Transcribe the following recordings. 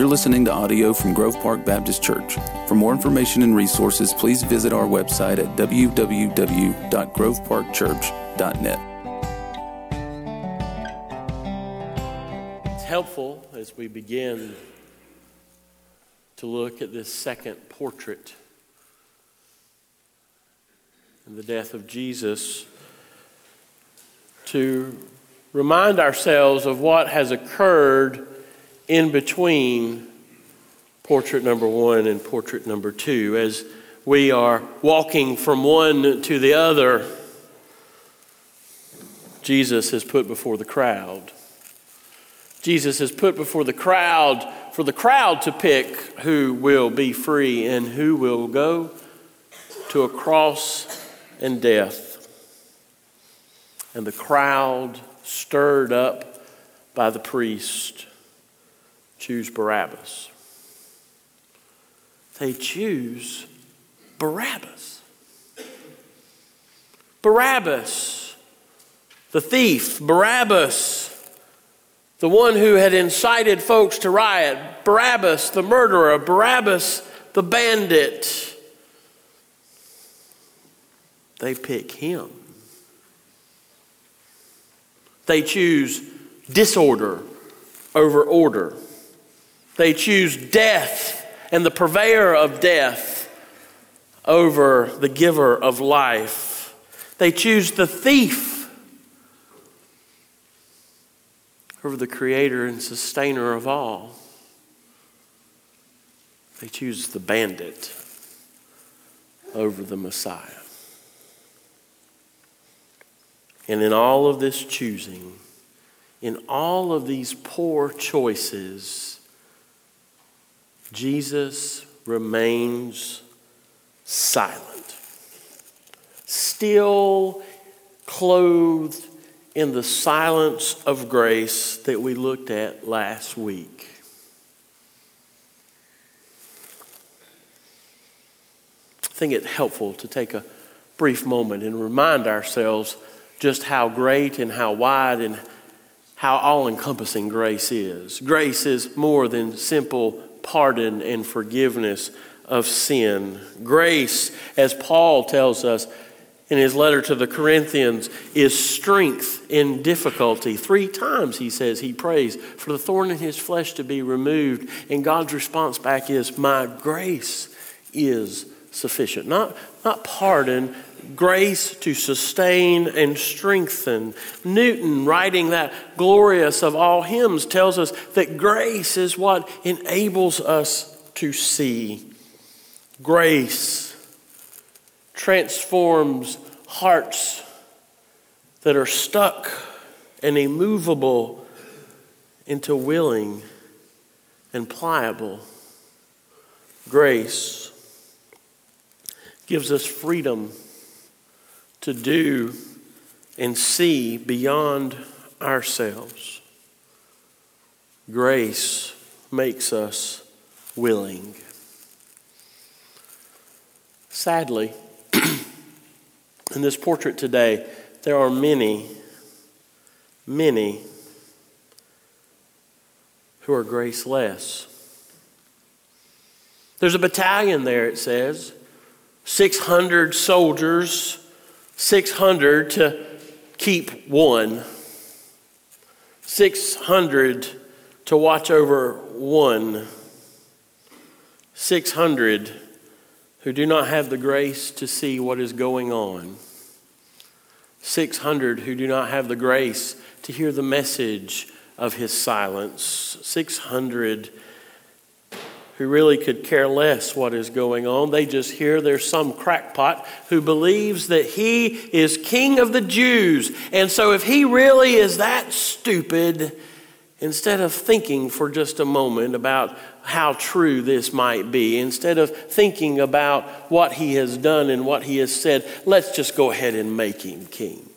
You're listening to audio from Grove Park Baptist Church. For more information and resources, please visit our website at www.groveparkchurch.net. It's helpful as we begin to look at this second portrait and the death of Jesus to remind ourselves of what has occurred in between portrait number one and portrait number two. As we are walking from one to the other, Jesus is put before the crowd. Jesus is put before the crowd for the crowd to pick who will be free and who will go to a cross and death. And the crowd, stirred up by the priest, choose Barabbas. They choose Barabbas. Barabbas, the thief, Barabbas, the one who had incited folks to riot, Barabbas, the murderer, Barabbas, the bandit. They pick him. They choose disorder over order. They choose death and the purveyor of death over the giver of life. They choose the thief over the creator and sustainer of all. They choose the bandit over the Messiah. And in all of this choosing, in all of these poor choices, Jesus remains silent, still clothed in the silence of grace that we looked at last week. I think it helpful to take a brief moment and remind ourselves just how great and how wide and how all encompassing grace is. Grace is more than simple pardon and forgiveness of sin. Grace, as Paul tells us in his letter to the Corinthians, is strength in difficulty. Three times he says he prays for the thorn in his flesh to be removed, and God's response back is, My grace is sufficient. Not, not pardon, grace to sustain and strengthen. Newton, writing that glorious of all hymns, tells us that grace is what enables us to see. Grace transforms hearts that are stuck and immovable into willing and pliable. Grace gives us freedom to do and see beyond ourselves. Grace makes us willing. Sadly, in this portrait today, there are many, many who are graceless. There's a battalion there, it says, 600 soldiers 600 to keep one, 600 to watch over one, 600 who do not have the grace to see what is going on, 600 who do not have the grace to hear the message of his silence, 600 who really could care less what is going on. They just hear there's some crackpot who believes that he is king of the Jews. And so, if he really is that stupid, instead of thinking for just a moment about how true this might be, instead of thinking about what he has done and what he has said, let's just go ahead and make him king.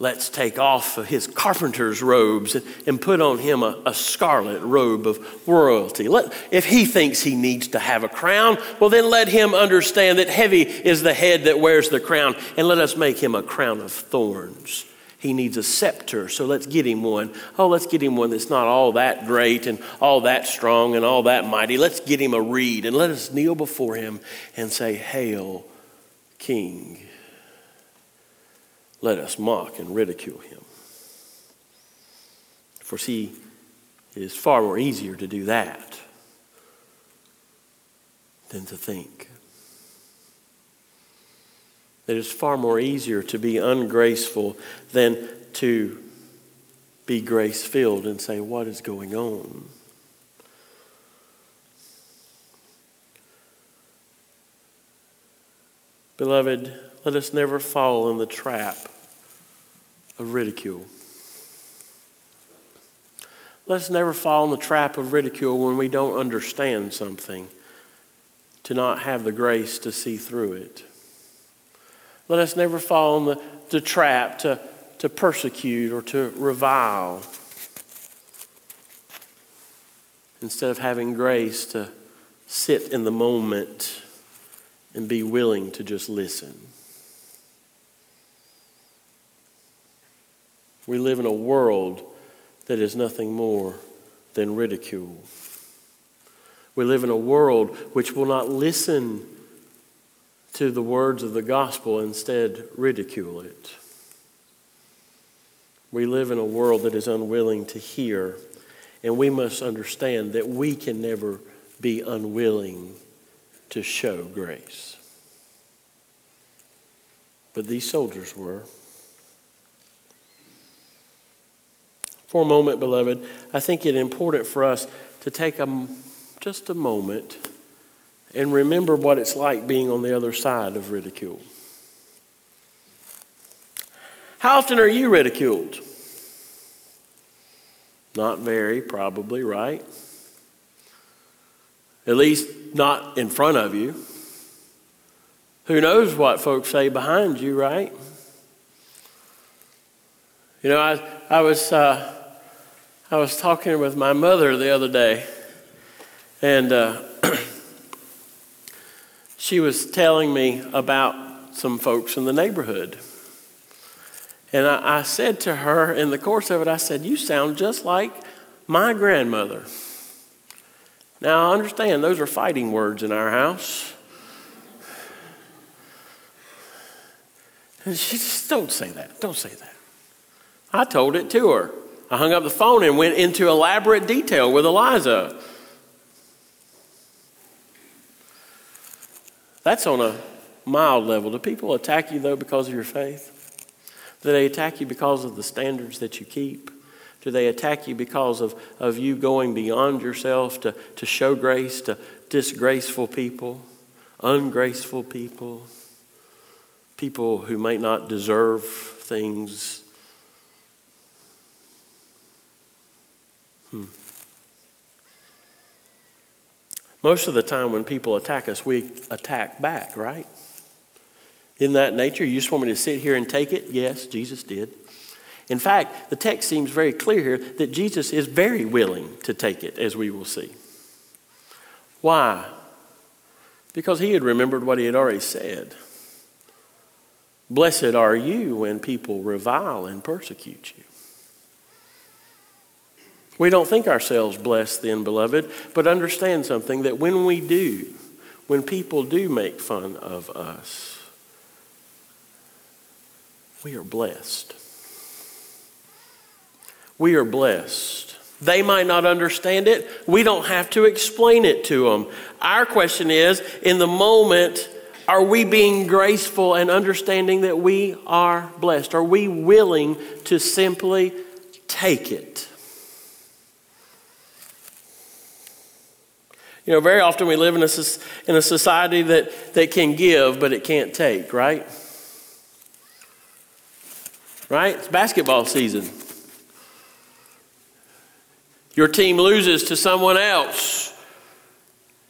Let's take off his carpenter's robes and put on him a, a, scarlet robe of royalty. Let, if he thinks he needs to have a crown, well, then let him understand that heavy is the head that wears the crown, and let us make him a crown of thorns. He needs a scepter, so let's get him one. Oh, let's get him one that's not all that great and all that strong and all that mighty. Let's get him a reed and let us kneel before him and say, Hail, King. Let us mock and ridicule him. For see, it is far more easier to do that than to think. It is far more easier to be ungraceful than to be grace filled and say, What is going on? Beloved, let us never fall in the trap of ridicule. Let us never fall in the trap of ridicule when we don't understand something, to not have the grace to see through it. Let us never fall in the, the trap to, to persecute or to revile. Instead of having grace to sit in the moment and be willing to just listen. We live in a world that is nothing more than ridicule. We live in a world which will not listen to the words of the gospel, instead, ridicule it. We live in a world that is unwilling to hear, and we must understand that we can never be unwilling to show grace. But these soldiers were. For a moment, beloved, I think it important for us to take a, just a moment and remember what it's like being on the other side of ridicule. How often are you ridiculed? Not very, probably, right? At least not in front of you. Who knows what folks say behind you, right? You know, I, I was uh, I was talking with my mother the other day, and uh, she was telling me about some folks in the neighborhood. And I, I, said to her in the course of it, I said, You sound just like my grandmother. Now, I understand those are fighting words in our house. And she just, don't say that. Don't say that. I told it to her. I hung up the phone and went into elaborate detail with Eliza. That's on a mild level. Do people attack you, though, because of your faith? Do they attack you because of the standards that you keep? Do they attack you because of, of you going beyond yourself to, to show grace to disgraceful people, ungraceful people, people who may not deserve things Hmm. Most of the time, when people attack us, we attack back, right? In that nature, you just want me to sit here and take it? Yes, Jesus did. In fact, the text seems very clear here that Jesus is very willing to take it, as we will see. Why? Because he had remembered what he had already said. Blessed are you when people revile and persecute you. We don't think ourselves blessed then, beloved, but understand something that when we do, when people do make fun of us, we are blessed. We are blessed. They might not understand it. We don't have to explain it to them. Our question is in the moment, are we being graceful and understanding that we are blessed? Are we willing to simply take it? You know, very often we live in a, in a society that, that can give, but it can't take, right? Right? It's basketball season. Your team loses to someone else.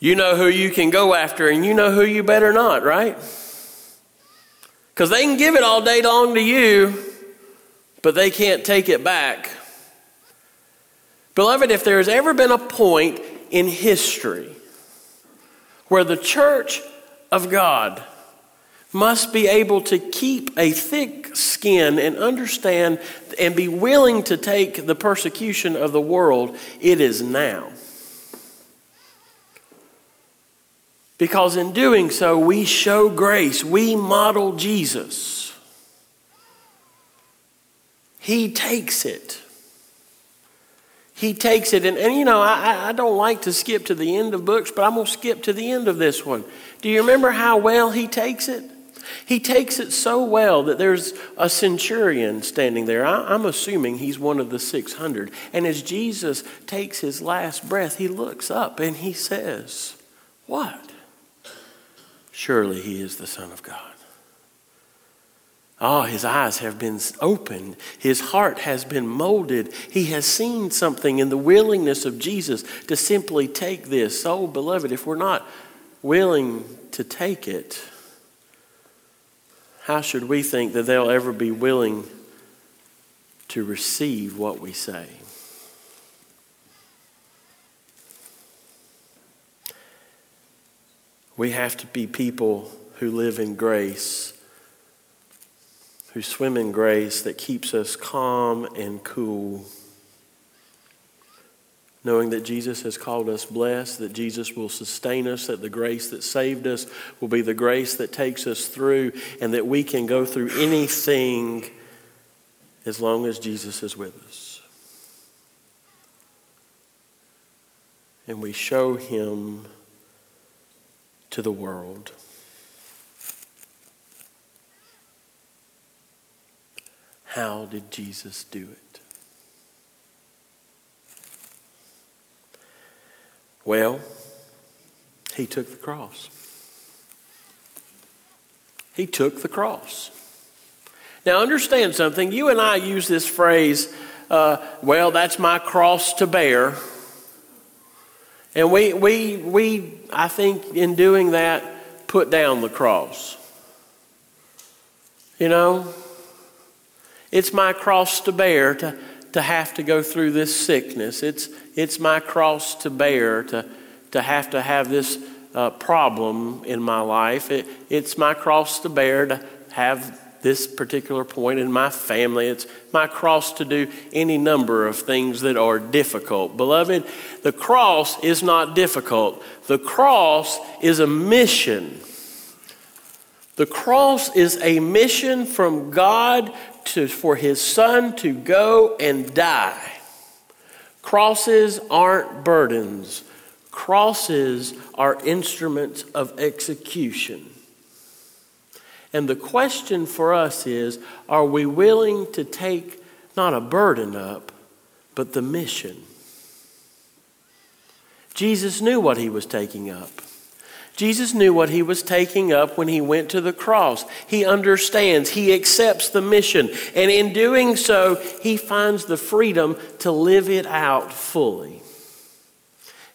You know who you can go after, and you know who you better not, right? Because they can give it all day long to you, but they can't take it back. Beloved, if there has ever been a point in history where the church of God must be able to keep a thick skin and understand and be willing to take the persecution of the world, it is now. Because in doing so, we show grace, we model Jesus. He takes it. He takes it, and, and you know, I, I don't like to skip to the end of books, but I'm going to skip to the end of this one. Do you remember how well he takes it? He takes it so well that there's a centurion standing there. I, I'm assuming he's one of the 600. And as Jesus takes his last breath, he looks up and he says, What? Surely he is the Son of God. Oh, his eyes have been opened. His heart has been molded. He has seen something in the willingness of Jesus to simply take this. Oh, beloved, if we're not willing to take it, how should we think that they'll ever be willing to receive what we say? We have to be people who live in grace, who swim in grace that keeps us calm and cool. Knowing that Jesus has called us blessed, that Jesus will sustain us, that the grace that saved us will be the grace that takes us through, and that we can go through anything as long as Jesus is with us. And we show him to the world. How did Jesus do it? Well, he took the cross. He took the cross. Now, understand something. You and I use this phrase, uh, well, that's my cross to bear. And we, we, we, I think, in doing that, put down the cross. You know, it's my cross to bear to, to have to go through this sickness. It's, it's my cross to bear to, to have to have this uh, problem in my life. It, it's my cross to bear to have this particular point in my family. It's my cross to do any number of things that are difficult. Beloved, the cross is not difficult, the cross is a mission. The cross is a mission from God to, for his son to go and die. Crosses aren't burdens, crosses are instruments of execution. And the question for us is are we willing to take not a burden up, but the mission? Jesus knew what he was taking up. Jesus knew what he was taking up when he went to the cross. He understands, he accepts the mission, and in doing so, he finds the freedom to live it out fully.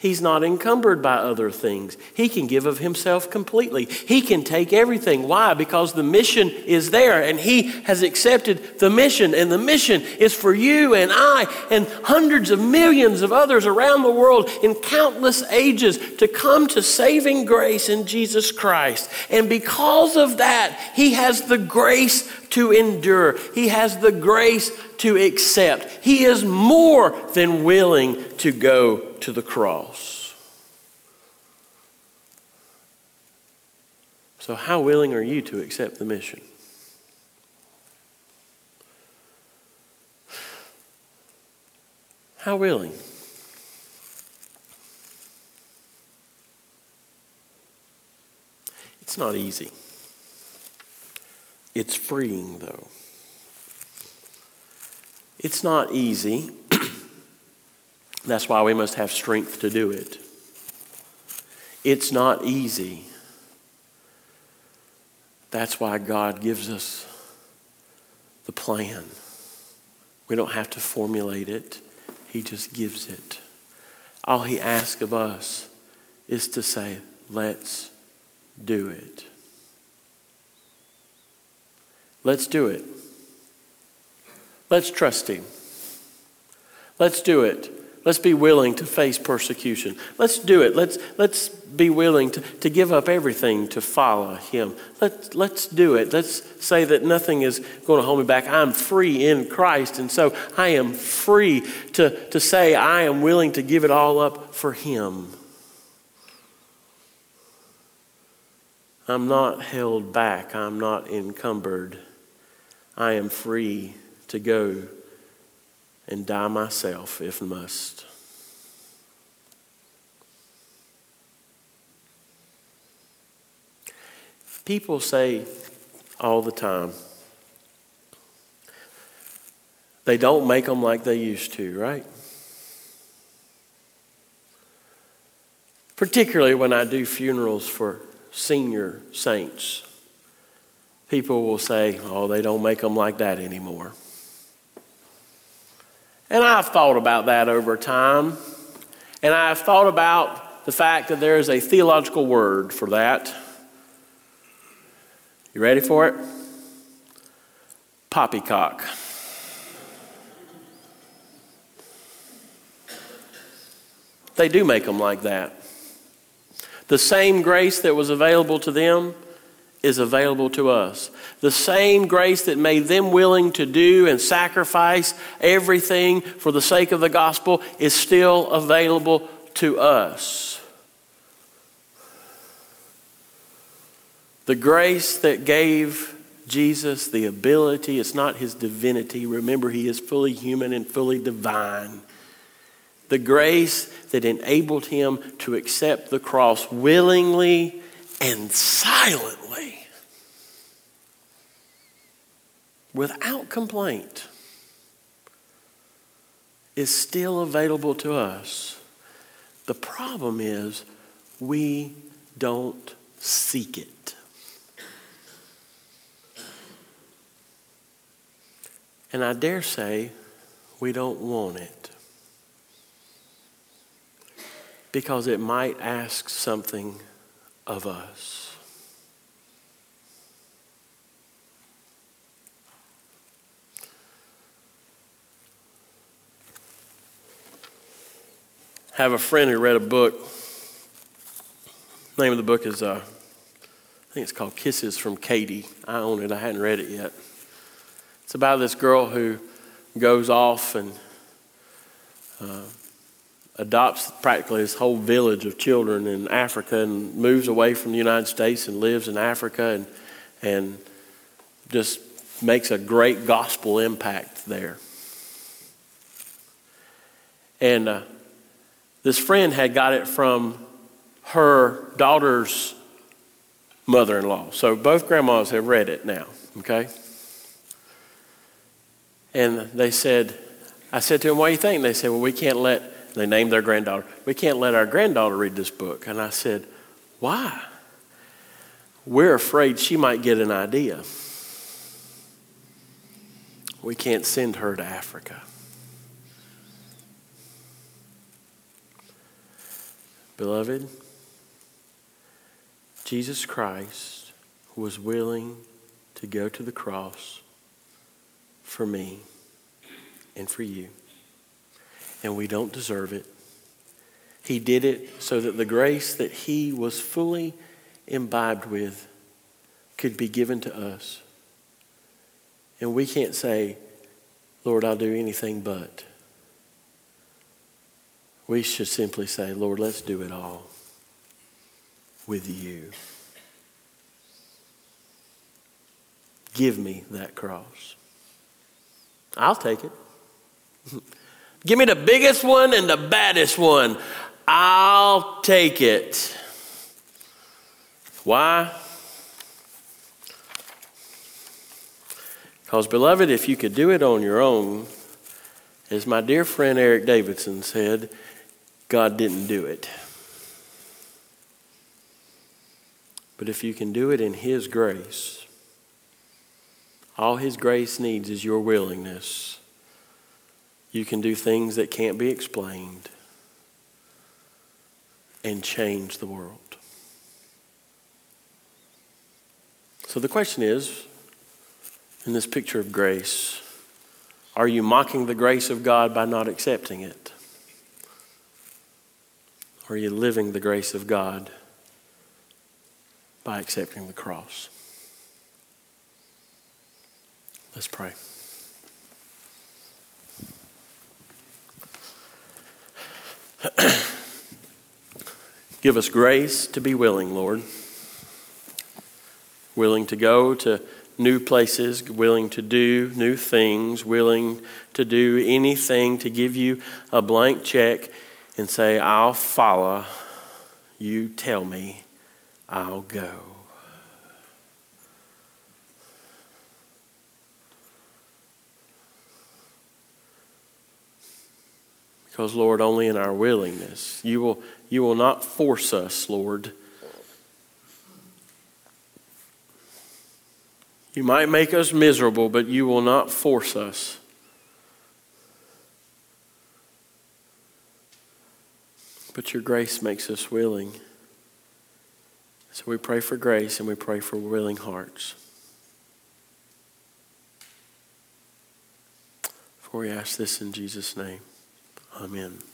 He's not encumbered by other things. He can give of himself completely. He can take everything. Why? Because the mission is there and he has accepted the mission. And the mission is for you and I and hundreds of millions of others around the world in countless ages to come to saving grace in Jesus Christ. And because of that, he has the grace to endure, he has the grace to accept. He is more than willing to go to the cross. So, how willing are you to accept the mission? How willing? It's not easy. It's freeing, though. It's not easy. That's why we must have strength to do it. It's not easy. That's why God gives us the plan. We don't have to formulate it, He just gives it. All He asks of us is to say, let's do it. Let's do it. Let's trust Him. Let's do it. Let's be willing to face persecution. Let's do it. Let's, let's be willing to, to give up everything to follow Him. Let's, let's do it. Let's say that nothing is going to hold me back. I'm free in Christ, and so I am free to, to say I am willing to give it all up for Him. I'm not held back, I'm not encumbered. I am free to go and die myself if must. People say all the time, they don't make them like they used to, right? Particularly when I do funerals for senior saints, people will say, oh, they don't make them like that anymore. And I've thought about that over time. And I've thought about the fact that there is a theological word for that. You ready for it? Poppycock. They do make them like that. The same grace that was available to them is available to us. The same grace that made them willing to do and sacrifice everything for the sake of the gospel is still available to us. The grace that gave Jesus the ability, it's not his divinity. Remember, he is fully human and fully divine. The grace that enabled him to accept the cross willingly and silently without complaint is still available to us. The problem is we don't seek it. And I dare say we don't want it because it might ask something of us. I have a friend who read a book. The name of the book is, uh, I think it's called Kisses from Katie. I own it, I hadn't read it yet. It's about this girl who goes off and uh, adopts practically this whole village of children in Africa and moves away from the United States and lives in Africa and, and just makes a great gospel impact there. And uh, this friend had got it from her daughter's mother in law. So both grandmas have read it now, okay? And they said, I said to them, What do you think? And they said, Well, we can't let they named their granddaughter. We can't let our granddaughter read this book. And I said, Why? We're afraid she might get an idea. We can't send her to Africa. Beloved, Jesus Christ was willing to go to the cross for me and for you and we don't deserve it. He did it so that the grace that he was fully imbibed with could be given to us. And we can't say, Lord, I'll do anything but. We should simply say, Lord, let's do it all with you. Give me that cross. I'll take it. Give me the biggest one and the baddest one. I'll take it. Why? Because, beloved, if you could do it on your own, as my dear friend Eric Davidson said, God didn't do it. But if you can do it in His grace, all His grace needs is your willingness you can do things that can't be explained and change the world. So the question is in this picture of grace, are you mocking the grace of God by not accepting it? Or are you living the grace of God by accepting the cross? Let's pray. Give us grace to be willing, Lord. Willing to go to new places, willing to do new things, willing to do anything to give you a blank check and say, I'll follow. You tell me, I'll go. Because, Lord, only in our willingness, you will, you will not force us, Lord. You might make us miserable, but you will not force us. But your grace makes us willing. So we pray for grace and we pray for willing hearts. For we ask this in Jesus' name. Amen.